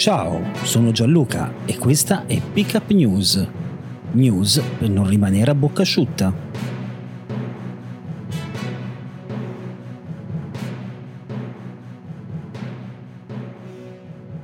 Ciao, sono Gianluca e questa è Pickup News. News per non rimanere a bocca asciutta.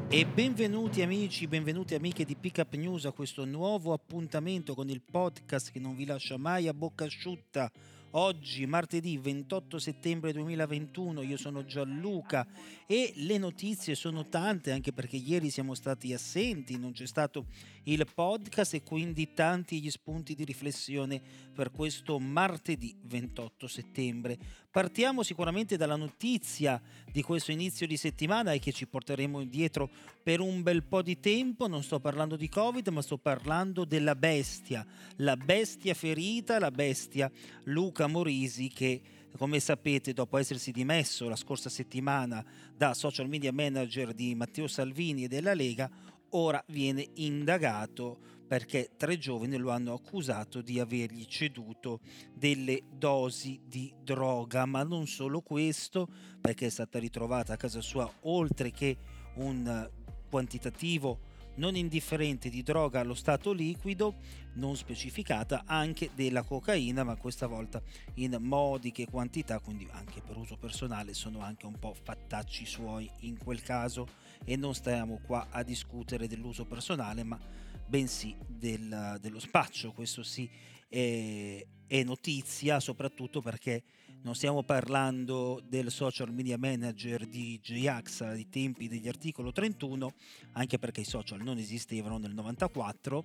E benvenuti amici, benvenuti amiche di Pickup News a questo nuovo appuntamento con il podcast che non vi lascia mai a bocca asciutta. Oggi, martedì 28 settembre 2021, io sono Gianluca e le notizie sono tante anche perché ieri siamo stati assenti, non c'è stato il podcast e quindi tanti gli spunti di riflessione per questo martedì 28 settembre. Partiamo sicuramente dalla notizia di questo inizio di settimana e che ci porteremo indietro per un bel po' di tempo. Non sto parlando di Covid, ma sto parlando della bestia, la bestia ferita, la bestia Luca Morisi che come sapete, dopo essersi dimesso la scorsa settimana da social media manager di Matteo Salvini e della Lega, ora viene indagato perché tre giovani lo hanno accusato di avergli ceduto delle dosi di droga, ma non solo questo, perché è stata ritrovata a casa sua oltre che un quantitativo non indifferente di droga allo stato liquido, non specificata, anche della cocaina, ma questa volta in modiche quantità, quindi anche per uso personale sono anche un po' fattacci suoi in quel caso. E non stiamo qua a discutere dell'uso personale, ma bensì del, dello spaccio, questo sì è, è notizia, soprattutto perché non stiamo parlando del social media manager di J-Ax ai tempi degli articolo 31, anche perché i social non esistevano nel 94,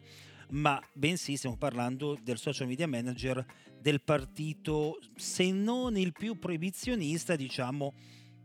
ma bensì stiamo parlando del social media manager del partito, se non il più proibizionista, diciamo,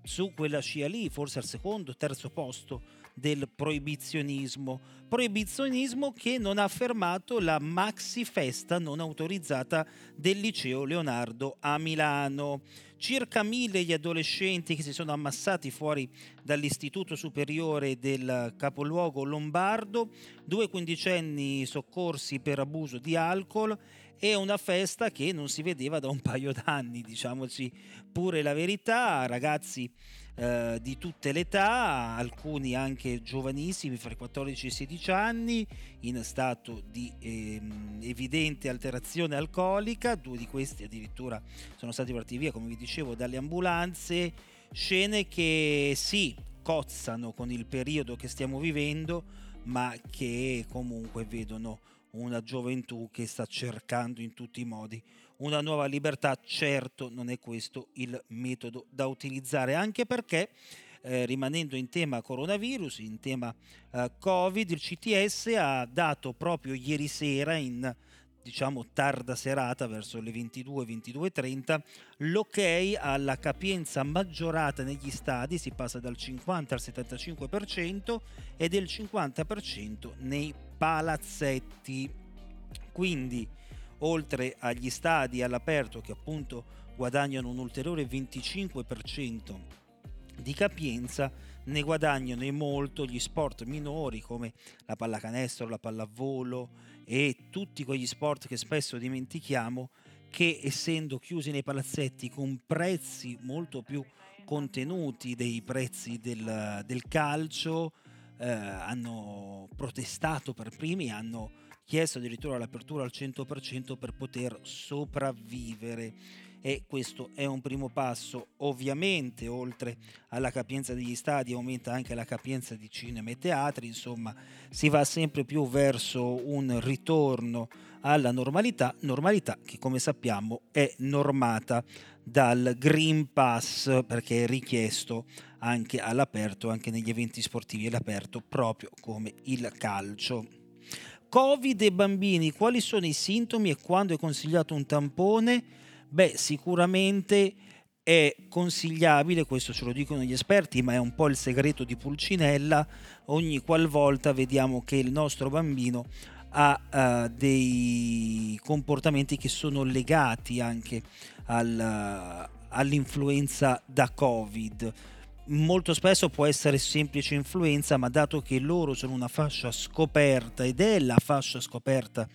su quella scia lì, forse al secondo, terzo posto del proibizionismo. Proibizionismo che non ha fermato la maxi festa non autorizzata del liceo Leonardo a Milano. Circa mille gli adolescenti che si sono ammassati fuori dall'istituto superiore del capoluogo lombardo, due quindicenni soccorsi per abuso di alcol e una festa che non si vedeva da un paio d'anni, diciamoci pure la verità, ragazzi eh, di tutte le età, alcuni anche giovanissimi, fra i 14 e i 16 anni, in stato di ehm, evidente alterazione alcolica, due di questi addirittura sono stati portati via, come vi dicevo, dalle ambulanze, scene che sì, cozzano con il periodo che stiamo vivendo, ma che comunque vedono una gioventù che sta cercando in tutti i modi una nuova libertà, certo non è questo il metodo da utilizzare, anche perché eh, rimanendo in tema coronavirus, in tema eh, Covid, il CTS ha dato proprio ieri sera in diciamo tarda serata verso le 22 22.30 l'ok alla capienza maggiorata negli stadi si passa dal 50 al 75% e del 50% nei palazzetti. Quindi oltre agli stadi all'aperto che appunto guadagnano un ulteriore 25% di capienza, ne guadagnano e molto gli sport minori come la pallacanestro, la pallavolo e tutti quegli sport che spesso dimentichiamo che essendo chiusi nei palazzetti con prezzi molto più contenuti dei prezzi del, del calcio eh, hanno protestato per primi, hanno chiesto addirittura l'apertura al 100% per poter sopravvivere e questo è un primo passo. Ovviamente oltre alla capienza degli stadi aumenta anche la capienza di cinema e teatri, insomma si va sempre più verso un ritorno alla normalità, normalità che come sappiamo è normata dal Green Pass perché è richiesto anche all'aperto, anche negli eventi sportivi all'aperto, proprio come il calcio. Covid e bambini, quali sono i sintomi e quando è consigliato un tampone? Beh, sicuramente è consigliabile, questo ce lo dicono gli esperti, ma è un po' il segreto di Pulcinella, ogni qualvolta vediamo che il nostro bambino ha uh, dei comportamenti che sono legati anche al, uh, all'influenza da Covid. Molto spesso può essere semplice influenza, ma dato che loro sono una fascia scoperta ed è la fascia scoperta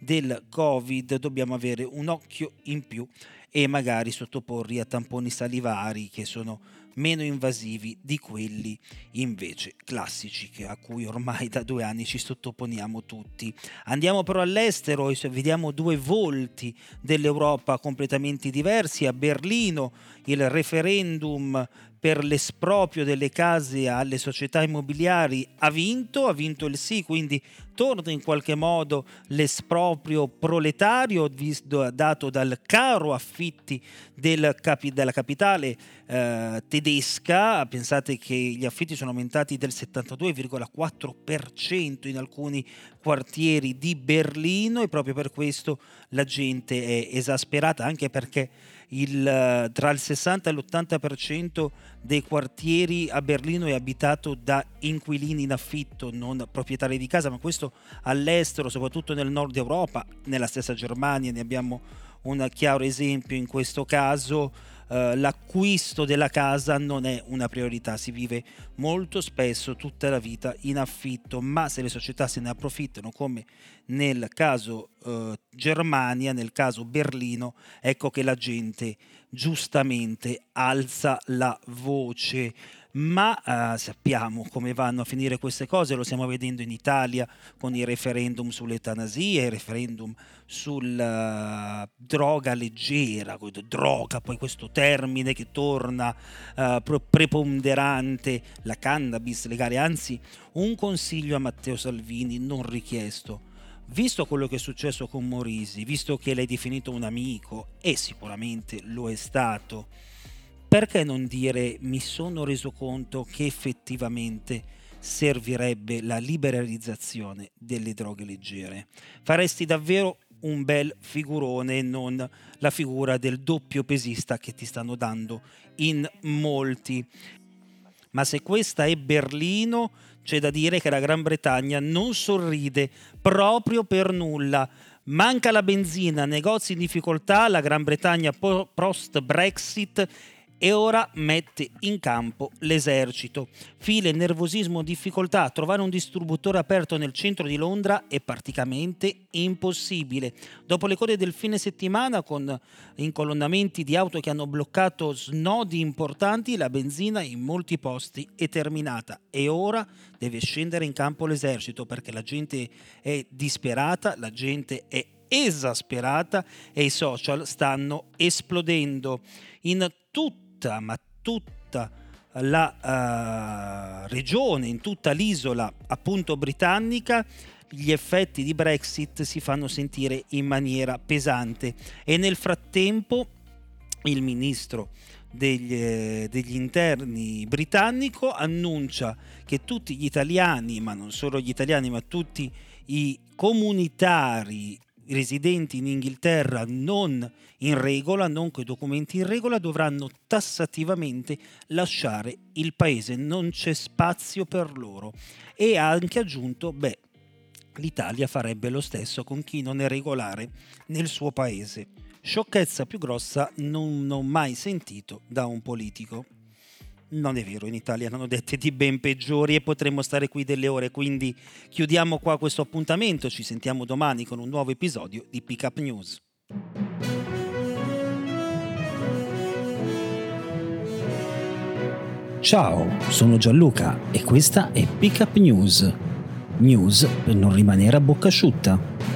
del Covid, dobbiamo avere un occhio in più e magari sottoporli a tamponi salivari che sono meno invasivi di quelli invece classici a cui ormai da due anni ci sottoponiamo tutti. Andiamo però all'estero e vediamo due volti dell'Europa completamente diversi. A Berlino il referendum per l'esproprio delle case alle società immobiliari ha vinto, ha vinto il sì, quindi torna in qualche modo l'esproprio proletario visto, dato dal caro affitti del capi, della capitale eh, tedesca. Pensate che gli affitti sono aumentati del 72,4% in alcuni quartieri di Berlino e proprio per questo la gente è esasperata, anche perché il, tra il 60 e l'80% dei quartieri a Berlino è abitato da inquilini in affitto, non proprietari di casa, ma questo all'estero, soprattutto nel nord Europa, nella stessa Germania ne abbiamo un chiaro esempio in questo caso eh, l'acquisto della casa non è una priorità, si vive molto spesso tutta la vita in affitto, ma se le società se ne approfittano come nel caso eh, Germania, nel caso Berlino, ecco che la gente giustamente alza la voce ma eh, sappiamo come vanno a finire queste cose, lo stiamo vedendo in Italia con i referendum sull'eutanasia, i referendum sulla uh, droga leggera, droga, poi questo termine che torna uh, preponderante, la cannabis legale, anzi un consiglio a Matteo Salvini non richiesto. Visto quello che è successo con Morisi, visto che l'hai definito un amico, e sicuramente lo è stato, perché non dire mi sono reso conto che effettivamente servirebbe la liberalizzazione delle droghe leggere? Faresti davvero un bel figurone non la figura del doppio pesista che ti stanno dando in molti. Ma se questa è Berlino, c'è da dire che la Gran Bretagna non sorride proprio per nulla. Manca la benzina, negozi in difficoltà, la Gran Bretagna post Brexit e ora mette in campo l'esercito. File, nervosismo, difficoltà. Trovare un distributore aperto nel centro di Londra è praticamente impossibile. Dopo le code del fine settimana con incolonnamenti di auto che hanno bloccato snodi importanti, la benzina in molti posti è terminata e ora deve scendere in campo l'esercito perché la gente è disperata, la gente è esasperata e i social stanno esplodendo. In tutto tutta, ma tutta la uh, regione, in tutta l'isola appunto britannica, gli effetti di Brexit si fanno sentire in maniera pesante. E nel frattempo il ministro degli, eh, degli, interni britannico annuncia che tutti gli italiani, ma non solo gli italiani, ma tutti i comunitari residenti in Inghilterra non in regola, non con i documenti in regola, dovranno tassativamente lasciare il paese, non c'è spazio per loro. E ha anche aggiunto, beh, l'Italia farebbe lo stesso con chi non è regolare nel suo paese. Sciocchezza più grossa non ho mai sentito da un politico. Non è vero, in Italia hanno dette di ben peggiori e potremmo stare qui delle ore, quindi chiudiamo qua questo appuntamento, ci sentiamo domani con un nuovo episodio di Pick Up News. Ciao, sono Gianluca e questa è Pick Up News. News per non rimanere a bocca asciutta.